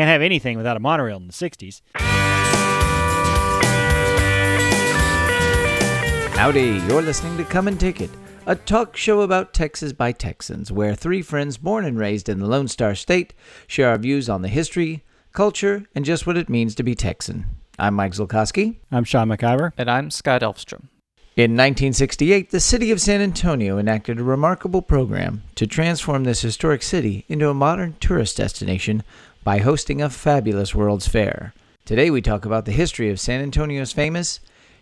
Can't have anything without a monorail in the 60s. Howdy, you're listening to Come and Take It, a talk show about Texas by Texans, where three friends born and raised in the Lone Star State share our views on the history, culture, and just what it means to be Texan. I'm Mike Zulkowski. I'm Sean McIver. And I'm Scott Elfstrom. In 1968, the city of San Antonio enacted a remarkable program to transform this historic city into a modern tourist destination by hosting a fabulous World's Fair. Today we talk about the history of San Antonio's famous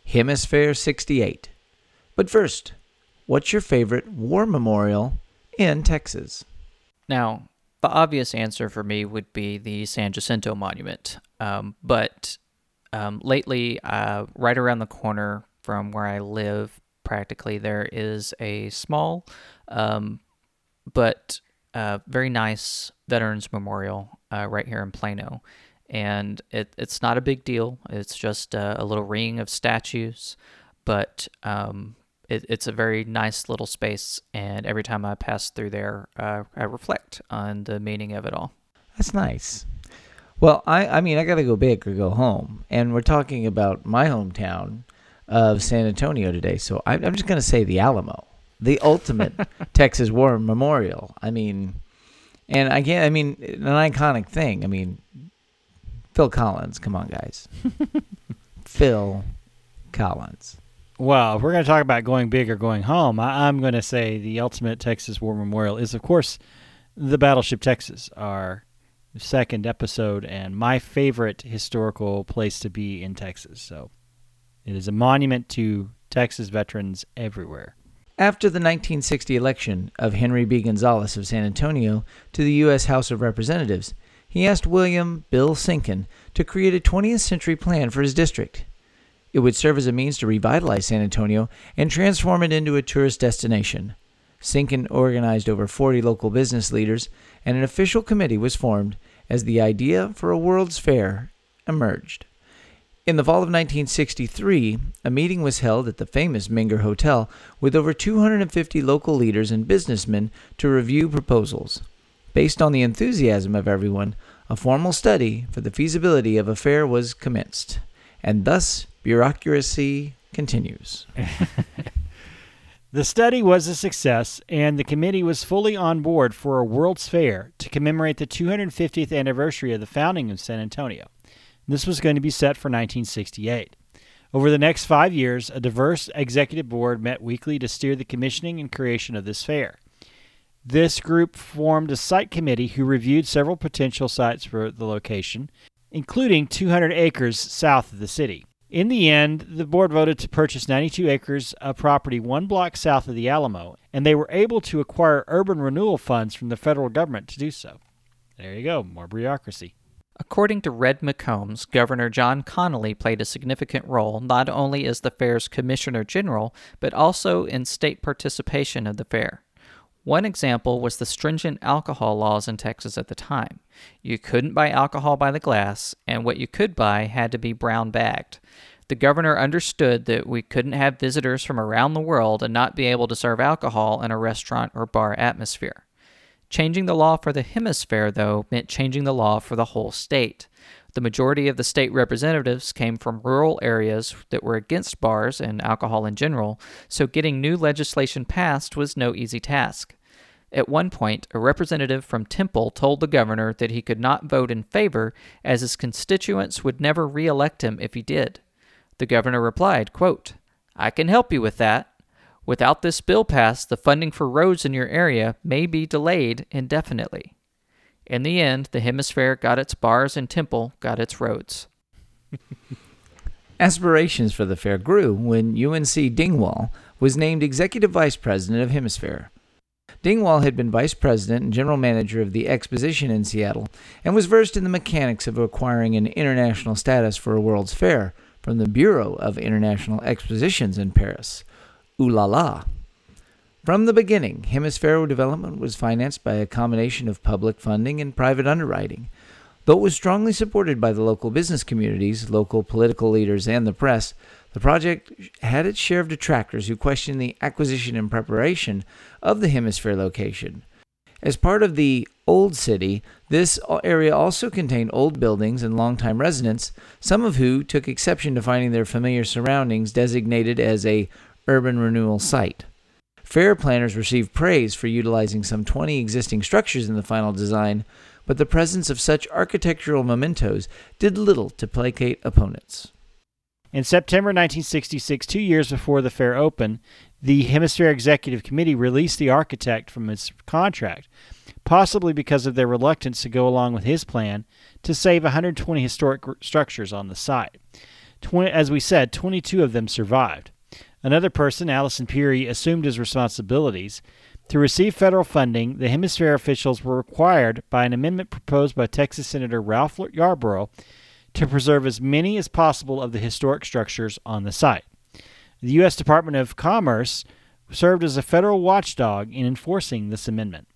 HemisFair 68. But first, what's your favorite war memorial in Texas? Now, the obvious answer for me would be the San Jacinto Monument. Um, but um, lately, uh, right around the corner from where I live, practically, there is a small um, but uh, very nice Veterans Memorial uh, right here in Plano and it, it's not a big deal. It's just a, a little ring of statues, but um, it, it's a very nice little space. And every time I pass through there, uh, I reflect on the meaning of it all. That's nice. Well, I, I mean, I got to go big or go home. And we're talking about my hometown of San Antonio today. So I, I'm just going to say the Alamo, the ultimate Texas War Memorial. I mean, and again, I mean, an iconic thing. I mean, Phil Collins. Come on, guys. Phil Collins. Well, if we're going to talk about going big or going home, I, am going to say the ultimate Texas War Memorial is, of course, the Battleship Texas, our second episode, and my favorite historical place to be in Texas. So it is a monument to Texas veterans everywhere. After the 1960 election of Henry B. Gonzalez of San Antonio to the U.S. House of Representatives, he asked William Bill Sinkin to create a 20th century plan for his district. It would serve as a means to revitalize San Antonio and transform it into a tourist destination. Sinkin organized over 40 local business leaders, and an official committee was formed as the idea for a World's Fair emerged. In the fall of 1963, a meeting was held at the famous Menger Hotel with over 250 local leaders and businessmen to review proposals. Based on the enthusiasm of everyone, a formal study for the feasibility of a fair was commenced, and thus bureaucracy continues. the study was a success, and the committee was fully on board for a World's Fair to commemorate the 250th anniversary of the founding of San Antonio. This was going to be set for 1968. Over the next five years, a diverse executive board met weekly to steer the commissioning and creation of this fair. This group formed a site committee who reviewed several potential sites for the location, including 200 acres south of the city. In the end, the board voted to purchase 92 acres of property one block south of the Alamo, and they were able to acquire urban renewal funds from the federal government to do so. There you go, more bureaucracy. According to Red McCombs, Governor John Connally played a significant role not only as the fair's commissioner general, but also in state participation of the fair. One example was the stringent alcohol laws in Texas at the time. You couldn't buy alcohol by the glass, and what you could buy had to be brown bagged. The governor understood that we couldn't have visitors from around the world and not be able to serve alcohol in a restaurant or bar atmosphere. Changing the law for the HemisFair, though, meant changing the law for the whole state. The majority of the state representatives came from rural areas that were against bars and alcohol in general, so getting new legislation passed was no easy task. At one point, a representative from Temple told the governor that he could not vote in favor as his constituents would never re-elect him if he did. The governor replied, quote, I can help you with that. Without this bill passed, the funding for roads in your area may be delayed indefinitely. In the end, the HemisFair got its bars and Temple got its roads. Aspirations for the fair grew when Ewen C. Dingwall was named executive vice president of HemisFair. Dingwall had been vice president and general manager of the exposition in Seattle and was versed in the mechanics of acquiring an international status for a World's Fair from the Bureau of International Expositions in Paris. Ooh la la. From the beginning, HemisFair development was financed by a combination of public funding and private underwriting. Though it was strongly supported by the local business communities, local political leaders, and the press, the project had its share of detractors who questioned the acquisition and preparation of the HemisFair location. As part of the Old City, this area also contained old buildings and longtime residents, some of who took exception to finding their familiar surroundings designated as a urban renewal site. Fair planners received praise for utilizing some 20 existing structures in the final design, but the presence of such architectural mementos did little to placate opponents. In September 1966, two years before the fair opened, the HemisFair Executive Committee released the architect from its contract, possibly because of their reluctance to go along with his plan to save 120 historic structures on the site. 20, as we said, 22 of them survived. Another person, Allison Peery, assumed his responsibilities. To receive federal funding, the HemisFair officials were required by an amendment proposed by Texas Senator Ralph Yarborough to preserve as many as possible of the historic structures on the site. The U.S. Department of Commerce served as a federal watchdog in enforcing this amendment.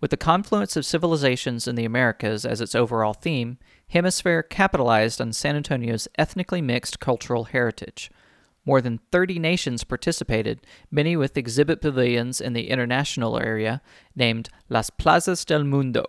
With the confluence of civilizations in the Americas as its overall theme, HemisFair capitalized on San Antonio's ethnically mixed cultural heritage. More than 30 nations participated, many with exhibit pavilions in the international area named Las Plazas del Mundo.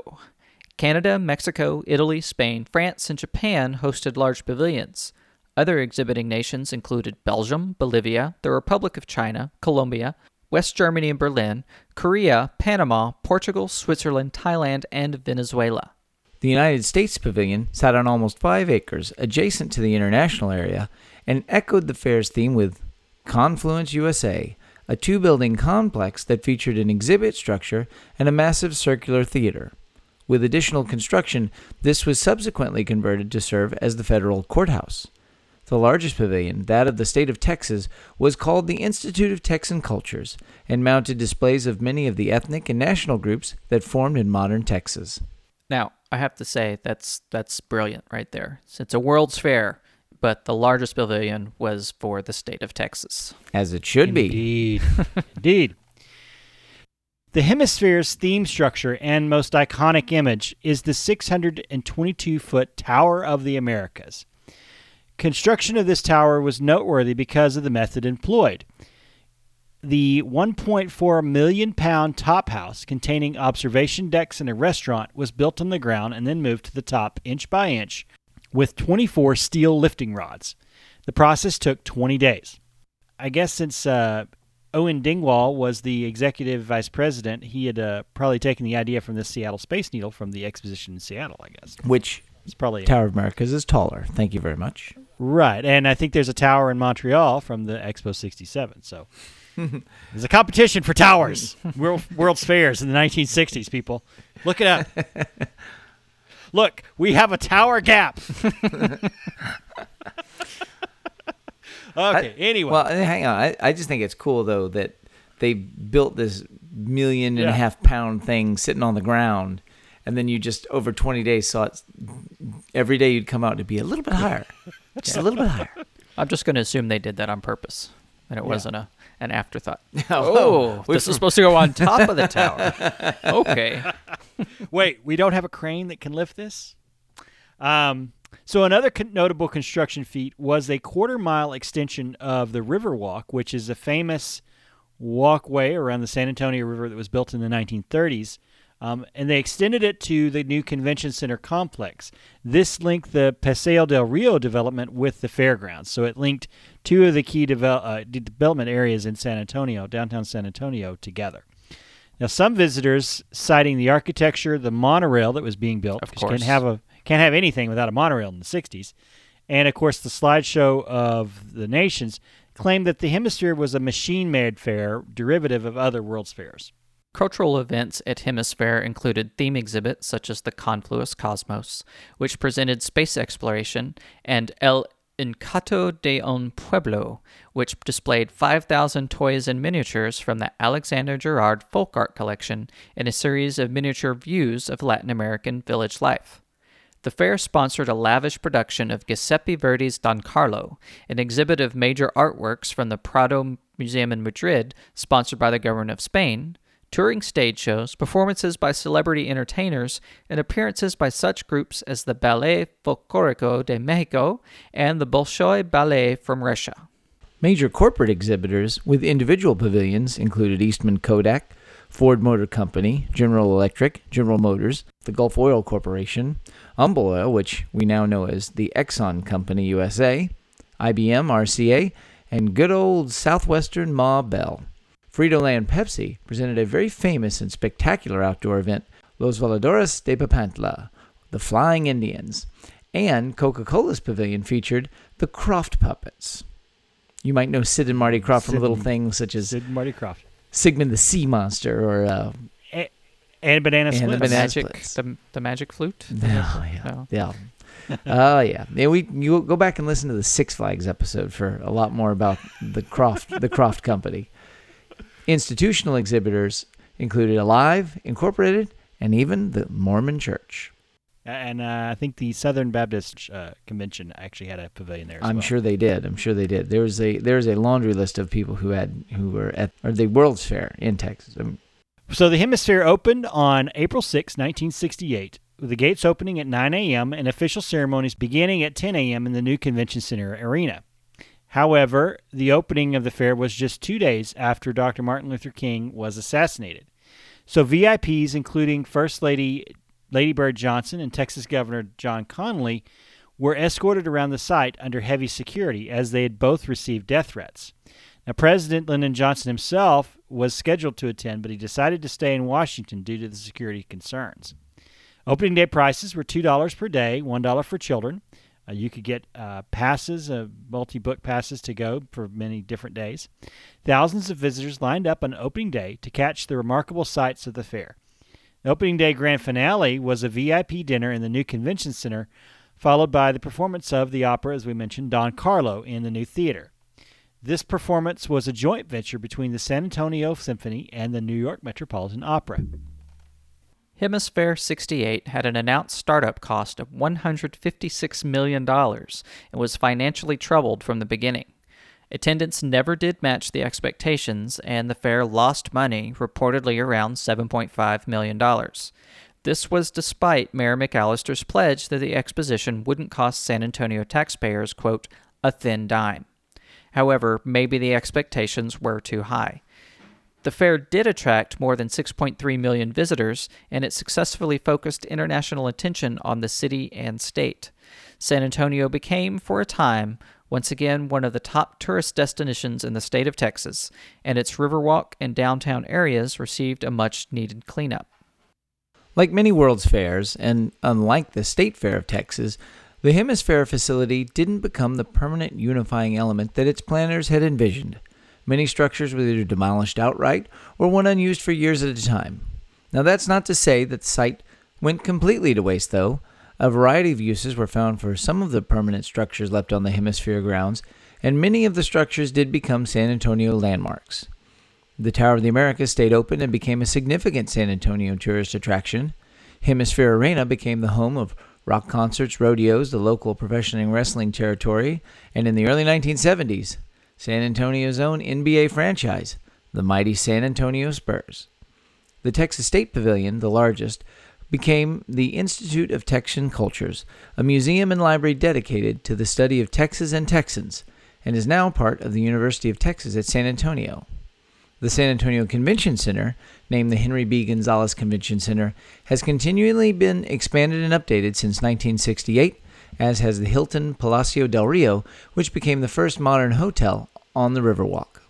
Canada, Mexico, Italy, Spain, France, and Japan hosted large pavilions. Other exhibiting nations included Belgium, Bolivia, the Republic of China, Colombia, West Germany and Berlin, Korea, Panama, Portugal, Switzerland, Thailand, and Venezuela. The United States Pavilion sat on almost five acres adjacent to the international area and echoed the fair's theme with Confluence USA, a two building complex that featured an exhibit structure and a massive circular theater. With additional construction, this was subsequently converted to serve as the federal courthouse. The largest pavilion, that of the state of Texas, was called the Institute of Texan Cultures and mounted displays of many of the ethnic and national groups that formed in modern Texas. Now, I have to say that's that's brilliant right there. It's a World's Fair, but the largest pavilion was for the state of Texas. As it should Indeed. be. Indeed. The HemisFair's theme structure and most iconic image is the 622 foot Tower of the Americas. Construction of this tower was noteworthy because of the method employed the 1.4 million pound top house containing observation decks and a restaurant was built on the ground and then moved to the top inch by inch with 24 steel lifting rods. The process took 20 days. I guess since uh, Owen Dingwall was the executive vice president, he had uh, probably taken the idea from the Seattle Space Needle from the exposition in Seattle, I guess. Which is probably Tower of Americas is taller. Thank you very much. Right, and I think there's a tower in Montreal from the Expo 67. So there's a competition for towers, World, World's Fairs in the 1960s, people. Look it up. Look, we have a tower gap. okay, I, anyway. Well, eh, hang on. I, I just think it's cool, though, that they built this million and yeah. a half pound thing sitting on the ground. And then you just, over 20 days, saw it every day you'd come out to be a little bit higher. Just yeah. a little bit higher. I'm just going to assume they did that on purpose and it yeah. wasn't a an afterthought. oh, oh this is supposed to go on top of the tower. okay. Wait, we don't have a crane that can lift this? Um, so another con- notable construction feat was a quarter mile extension of the Riverwalk, which is a famous walkway around the San Antonio River that was built in the 1930s um, and they extended it to the new convention center complex. This linked the Paseo del Rio development with the fairgrounds. So it linked two of the key devel- uh, development areas in San Antonio, downtown San Antonio, together. Now, some visitors citing the architecture, the monorail that was being built, of course, can't have a can't have anything without a monorail in the '60s, and of course the slideshow of the nations claimed that the HemisFair was a machine-made fair derivative of other World's fairs. Cultural events at HemisFair included theme exhibits such as the Confluence Cosmos, which presented space exploration, and El Encanto de un Pueblo, which displayed 5,000 toys and miniatures from the Alexander Girard Folk Art Collection in a series of miniature views of Latin American village life. The fair sponsored a lavish production of Giuseppe Verdi's Don Carlo, an exhibit of major artworks from the Prado Museum in Madrid, sponsored by the government of Spain, touring stage shows, performances by celebrity entertainers, and appearances by such groups as the Ballet Folklorico de Mexico and the Bolshoi Ballet from Russia. Major corporate exhibitors with individual pavilions included Eastman Kodak, Ford Motor Company, General Electric, General Motors, the Gulf Oil Corporation, Humble Oil, which we now know as the Exxon Company USA, IBM, RCA, and good old Southwestern Ma Bell. Frito-Lay and Pepsi presented a very famous and spectacular outdoor event, Los Voladores de Papantla, the Flying Indians, and Coca-Cola's pavilion featured the Krofft Puppets. You might know Sid and Marty Krofft from little things such as Sid and Marty Krofft. Sigmund the Sea Monster or uh, And Banana And the Splits. The Banana magic, splits. the, the magic flute. Oh, yeah. No. Yeah. Oh yeah. yeah. We you go back and listen to the Six Flags episode for a lot more about the Krofft the Krofft Company. Institutional exhibitors included Alive, Incorporated, and even the Mormon Church. And uh, I think the Southern Baptist uh, Convention actually had a pavilion there as I'm well. sure they did. I'm sure they did. There was a there was a laundry list of people who had who were at or the World's Fair in Texas. I mean, So the HemisFair opened on April 6, 1968, with the gates opening at 9 a.m. and official ceremonies beginning at 10 a.m. in the new Convention Center arena. However, the opening of the fair was just two days after Dr. Martin Luther King was assassinated. So VIPs, including First Lady Lady Bird Johnson and Texas Governor John Connally, were escorted around the site under heavy security as they had both received death threats. Now, President Lyndon Johnson himself was scheduled to attend, but he decided to stay in Washington due to the security concerns. Opening day prices were $2 per day, $1 for children. Uh, you could get uh, passes, uh, multi book passes to go for many different days. Thousands of visitors lined up on opening day to catch the remarkable sights of the fair. The opening day grand finale was a VIP dinner in the new convention center, followed by the performance of the opera, as we mentioned, Don Carlo in the new theater. This performance was a joint venture between the San Antonio Symphony and the New York Metropolitan Opera. HemisFair 68 had an announced startup cost of $156 million and was financially troubled from the beginning. Attendance never did match the expectations, and the fair lost money, reportedly around $7.5 million. This was despite Mayor McAllister's pledge that the exposition wouldn't cost San Antonio taxpayers, quote, a thin dime. However, maybe the expectations were too high. The fair did attract more than 6.3 million visitors, and it successfully focused international attention on the city and state. San Antonio became, for a time, once again one of the top tourist destinations in the state of Texas, and its Riverwalk and downtown areas received a much needed cleanup. Like many World's Fairs, and unlike the State Fair of Texas, the HemisFair facility didn't become the permanent unifying element that its planners had envisioned. Many structures were either demolished outright or went unused for years at a time. Now, that's not to say that the site went completely to waste, though. A variety of uses were found for some of the permanent structures left on the HemisFair grounds, and many of the structures did become San Antonio landmarks. The Tower of the Americas stayed open and became a significant San Antonio tourist attraction. HemisFair Arena became the home of rock concerts, rodeos, the local professional wrestling territory, and in the early 1970s, San Antonio's own NBA franchise, the mighty San Antonio Spurs. The Texas State Pavilion, the largest, became the Institute of Texan Cultures, a museum and library dedicated to the study of Texas and Texans, and is now part of the University of Texas at San Antonio. The San Antonio Convention Center, named the Henry B. Gonzalez Convention Center, has continually been expanded and updated since 1968, as has the Hilton Palacio del Rio, which became the first modern hotel on the Riverwalk.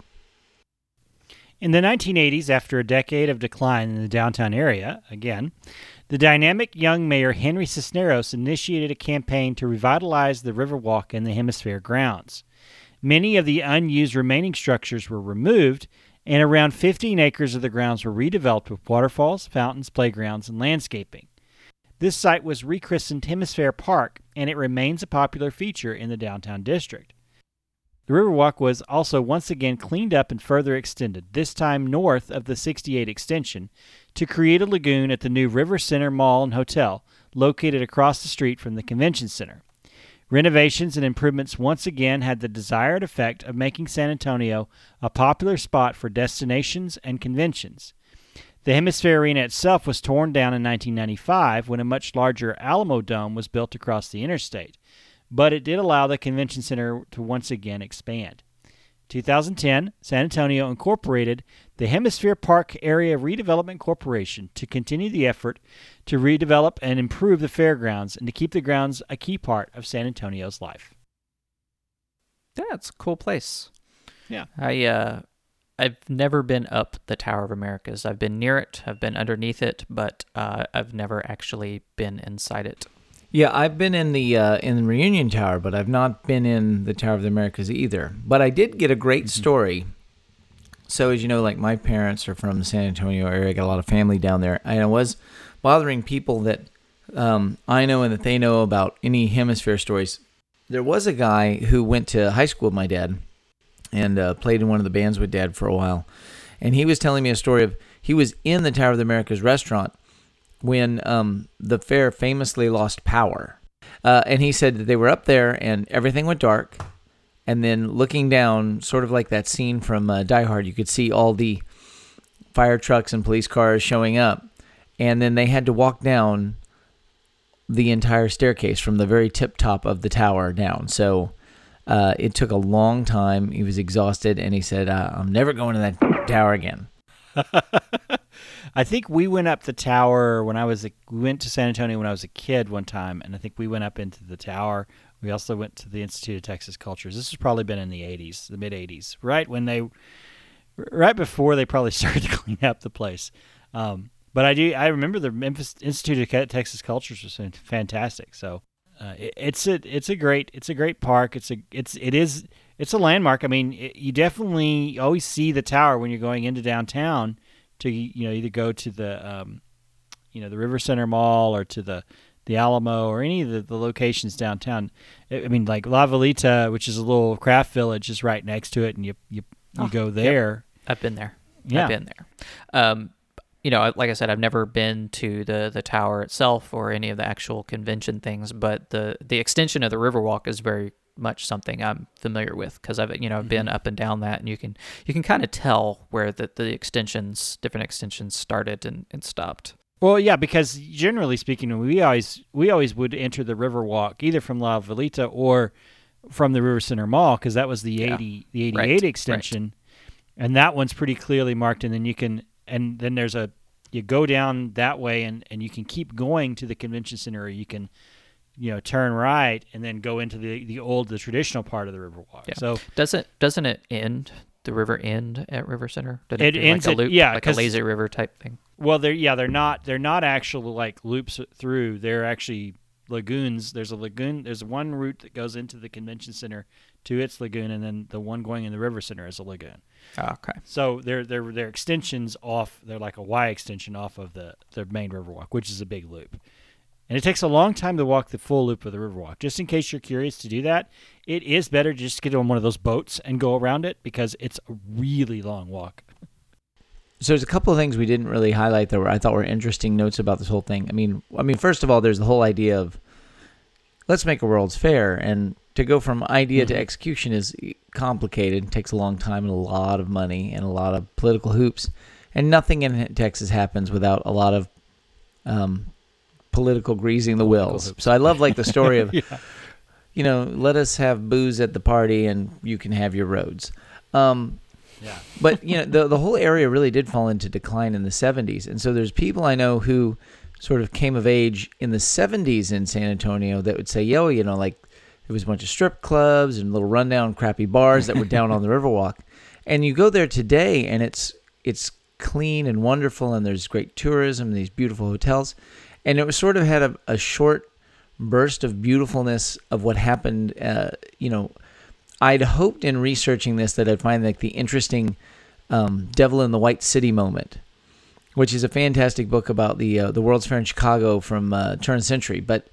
In the 1980s, after a decade of decline in the downtown area, again, the dynamic young mayor Henry Cisneros initiated a campaign to revitalize the Riverwalk and the HemisFair grounds. Many of the unused remaining structures were removed, and around 15 acres of the grounds were redeveloped with waterfalls, fountains, playgrounds, and landscaping. This site was rechristened HemisFair Park, and it remains a popular feature in the downtown district. The Riverwalk was also once again cleaned up and further extended, this time north of the 68 extension, to create a lagoon at the new River Center Mall and Hotel, located across the street from the convention center. Renovations and improvements once again had the desired effect of making San Antonio a popular spot for destinations and conventions. The HemisFair Arena itself was torn down in 1995 when a much larger Alamodome was built across the interstate, but it did allow the convention center to once again expand. 2010, San Antonio incorporated the HemisFair Park Area Redevelopment Corporation to continue the effort to redevelop and improve the fairgrounds and to keep the grounds a key part of San Antonio's life. Yeah, it's a cool place. Yeah. I uh I've never been up the Tower of Americas. I've been near it, I've been underneath it, but uh, I've never actually been inside it. Yeah, I've been in the uh, in the Reunion Tower, but I've not been in the Tower of the Americas either. But I did get a great Mm-hmm. story. So as you know, like my parents are from the San Antonio area, I got a lot of family down there, and it was bothering people that um, I know and that they know about any HemisFair stories. There was a guy who went to high school with my dad and uh, played in one of the bands with dad for a while, and he was telling me a story of he was in the Tower of the Americas restaurant when um, the fair famously lost power. Uh, and he said that they were up there and everything went dark. And then looking down, sort of like that scene from uh, Die Hard, you could see all the fire trucks and police cars showing up. And then they had to walk down the entire staircase from the very tip top of the tower down. So uh, it took a long time. He was exhausted and he said, uh, I'm never going to that tower again. I think we went up the tower when I was a, we went to San Antonio when I was a kid one time, and I think we went up into the tower. We also went to the Institute of Texas Cultures. This has probably been in the '80s, the mid '80s, right when they, right before they probably started to clean up the place. Um, but I do I remember the Memphis Institute of Texas Cultures was fantastic. So uh, it, it's a it's a great it's a great park. It's a it's it is it's a landmark. I mean, it, you definitely always see the tower when you're going into downtown to you know either go to the um, you know the River Center Mall or to the the Alamo or any of the, the locations downtown. I I mean, like La Villita, which is a little craft village, is right next to it, and you you, you Oh, go yep. there. I've been there. Yeah. I've been there. Um, you know, like I said, I've never been to the the tower itself or any of the actual convention things, but the the extension of the Riverwalk is very much something I'm familiar with because I've you know I've been mm-hmm. up and down that, and you can you can kind of tell where the the extensions, different extensions started and, and stopped. Well, yeah, because generally speaking, we always we always would enter the Riverwalk either from La Villita or from the River Center Mall because that was the Yeah. eighty the eighty eight Right, eight right. extension, and that one's pretty clearly marked. And then you can and then there's a you go down that way and and you can keep going to the convention center, or you can you know turn right and then go into the the old the traditional part of the Riverwalk. Yeah. So Doesn't doesn't it end? The river end at River Center? Doesn't It ends like at- a loop, yeah, like a lazy river type thing. Well, they're yeah, they're not they're not actual like loops through. They're actually lagoons. There's a lagoon. There's one route that goes into the convention center to its lagoon, and then the one going in the river center is a lagoon. Oh, okay. So they're they're they're extensions off. They're like a Y extension off of the the main Riverwalk, which is a big loop. And it takes a long time to walk the full loop of the Riverwalk. Just in case you're curious to do that, it is better to just get on one of those boats and go around it because it's a really long walk. So there's a couple of things we didn't really highlight that were I thought were interesting notes about this whole thing. I mean, I mean, first of all, there's the whole idea of let's make a World's Fair, and to go from idea to Mhm. execution is complicated. takes a long time and a lot of money and a lot of political hoops, and nothing in Texas happens without a lot of um, political greasing the Political wheels. hoops. So I love like the story of yeah. you know let us have booze at the party and you can have your roads. Um, Yeah. but you know the the whole area really did fall into decline in the 70s and so there's people i know who sort of came of age in the 70s in san antonio that would say yo you know like there was a bunch of strip clubs and little rundown crappy bars that were down on the riverwalk and you go there today and it's it's clean and wonderful and there's great tourism and these beautiful hotels and it was sort of had a, a short burst of beautifulness of what happened uh, you know I'd hoped in researching this that I'd find like the interesting um, "Devil in the White City" moment, which is a fantastic book about the uh, the World's Fair in Chicago from uh, turn of century. But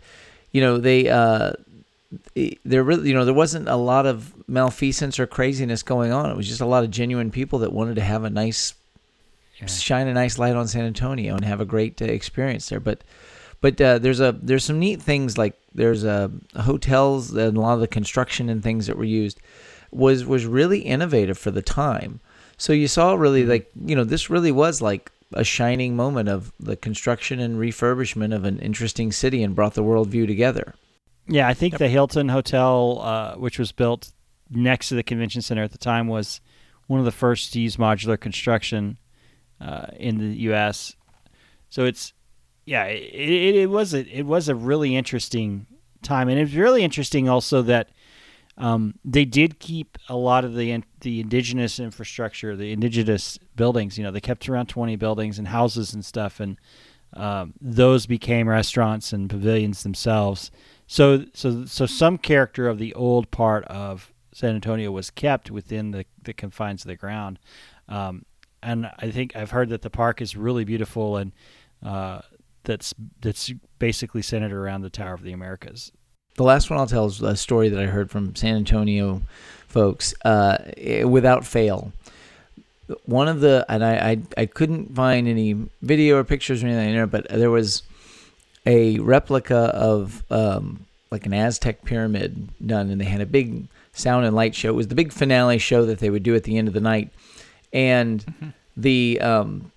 you know they uh, it- there really you know there wasn't a lot of malfeasance or craziness going on. It was just a lot of genuine people that wanted to have a nice Yeah. shine a nice light on San Antonio and have a great uh, experience there. But but uh, there's a there's some neat things like there's uh, hotels and a lot of the construction and things that were used was was really innovative for the time. So you saw really like you know this really was like a shining moment of the construction and refurbishment of an interesting city and brought the worldview together. Yeah, I think the Hilton Hotel, uh, which was built next to the convention center at the time was one of the first to use modular construction uh, in the U.S. So it's yeah, it, it, it was a it was a really interesting time, and it was really interesting also that um, they did keep a lot of the the indigenous infrastructure, the indigenous buildings. You know, they kept around twenty buildings and houses and stuff, and um, those became restaurants and pavilions themselves. So, so, so some character of the old part of San Antonio was kept within the, the confines of the ground. Um, and I think I've heard that the park is really beautiful and uh, that's that's basically centered around the Tower of the Americas. The last one I'll tell is a story that I heard from San Antonio folks. Uh, without fail, one of the and I, I I couldn't find any video or pictures or anything there, but there was a replica of um, like an Aztec pyramid done, and they had a big sound and light show. It was the big finale show that they would do at the end of the night, and mm-hmm. the um,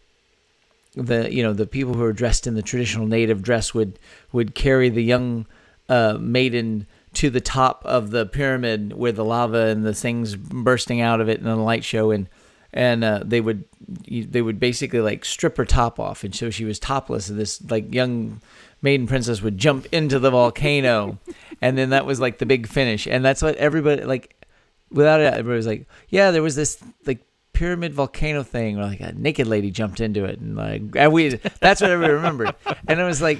the you know the people who were dressed in the traditional native dress would would carry the young uh, maiden to the top of the pyramid where the lava and the things bursting out of it and the light show and and uh, they would they would basically like strip her top off and so she was topless and this like young maiden princess would jump into the volcano and then that was like the big finish. And that's what everybody like without it everybody was like yeah there was this like pyramid volcano thing where like a naked lady jumped into it and like and we that's what everybody remembered. And it was like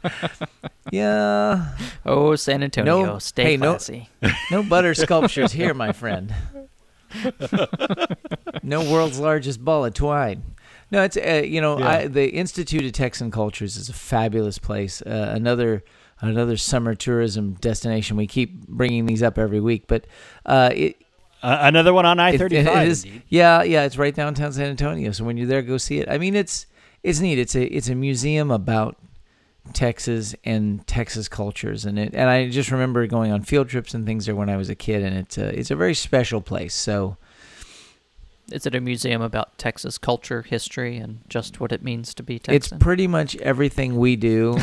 yeah. Oh san antonio no, stay hey, classy. no, no butter sculptures here my friend. No world's largest ball of twine no it's uh, you know yeah. I, the institute of texan cultures is a fabulous place uh, another another summer tourism destination we keep bringing these up every week but uh, it uh, another one on I thirty five. Yeah, yeah, it's right downtown San Antonio. So when you're there, go see it. I mean, it's it's neat. It's a it's a museum about Texas and Texas cultures, and it and I just remember going on field trips and things there when I was a kid, and it's a, it's a very special place. So. Is it a museum about Texas culture, history, and just what it means to be Texan? It's pretty much everything we do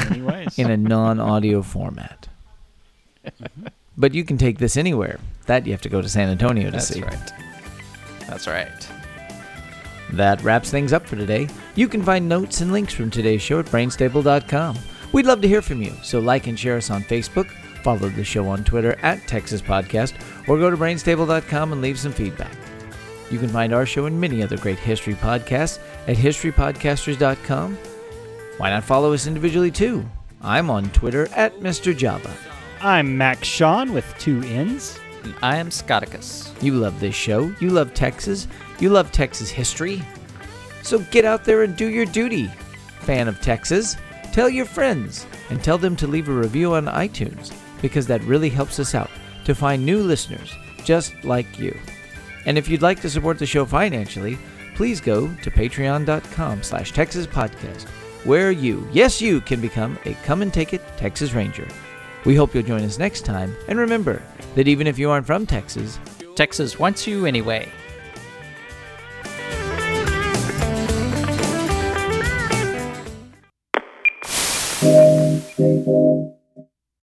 in a non-audio format. mm-hmm. But you can take this anywhere. That you have to go to San Antonio to That's see. That's right. That's right. That wraps things up for today. You can find notes and links from today's show at brainstable.com. We'd love to hear from you, so like and share us on Facebook, follow the show on Twitter at Texas Podcast, or go to brainstable.com and leave some feedback. You can find our show and many other great history podcasts at historypodcasters.com. Why not follow us individually too? I'm on Twitter at Mr. Java. I'm Max Sean with two N's. And I am Scotticus. You love this show. You love Texas. You love Texas history. So get out there and do your duty. Fan of Texas, tell your friends and tell them to leave a review on iTunes because that really helps us out to find new listeners just like you. And if you'd like to support the show financially, please go to patreon.com slash texas podcast where you, yes you, can become a come and take it Texas Ranger. We hope you'll join us next time, and remember that even if you aren't from Texas, Texas wants you anyway.